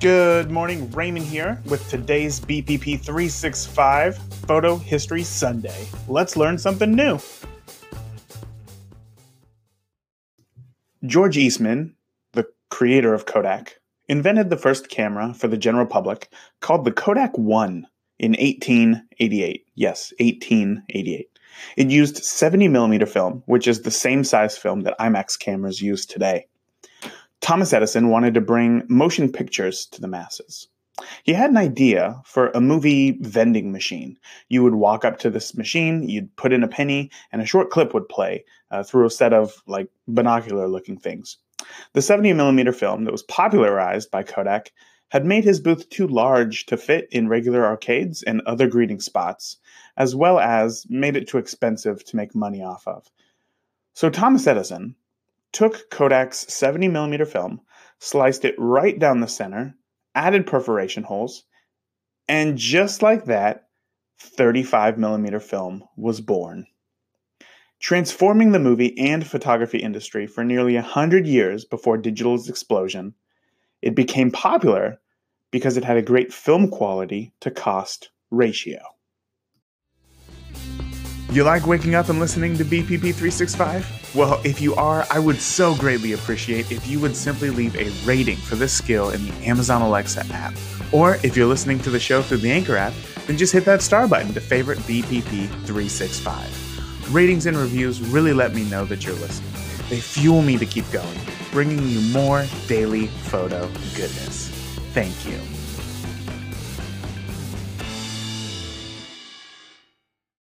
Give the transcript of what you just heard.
Good morning, Raymond here with today's BPP 365 Photo History Sunday. Let's learn something new. George Eastman, the creator of Kodak, invented the first camera for the general public called the Kodak 1 in 1888. Yes, 1888. It used 70 millimeter film, which is the same size film that IMAX cameras use today. Thomas Edison wanted to bring motion pictures to the masses. He had an idea for a movie vending machine. You would walk up to this machine, you'd put in a penny, and a short clip would play uh, through a set of like binocular looking things. The 70 millimeter film that was popularized by Kodak had made his booth too large to fit in regular arcades and other greeting spots, as well as made it too expensive to make money off of. So Thomas Edison took Kodak's 70mm film, sliced it right down the center, added perforation holes, and just like that, 35mm film was born. Transforming the movie and photography industry for nearly 100 years before digital's explosion, it became popular because it had a great film quality to cost ratio. You like waking up and listening to BPP 365? Well, if you are, I would so greatly appreciate if you would simply leave a rating for this skill in the Amazon Alexa app. Or if you're listening to the show through the Anchor app, then just hit that star button to favorite BPP 365. Ratings and reviews really let me know that you're listening. They fuel me to keep going, bringing you more daily photo goodness. Thank you.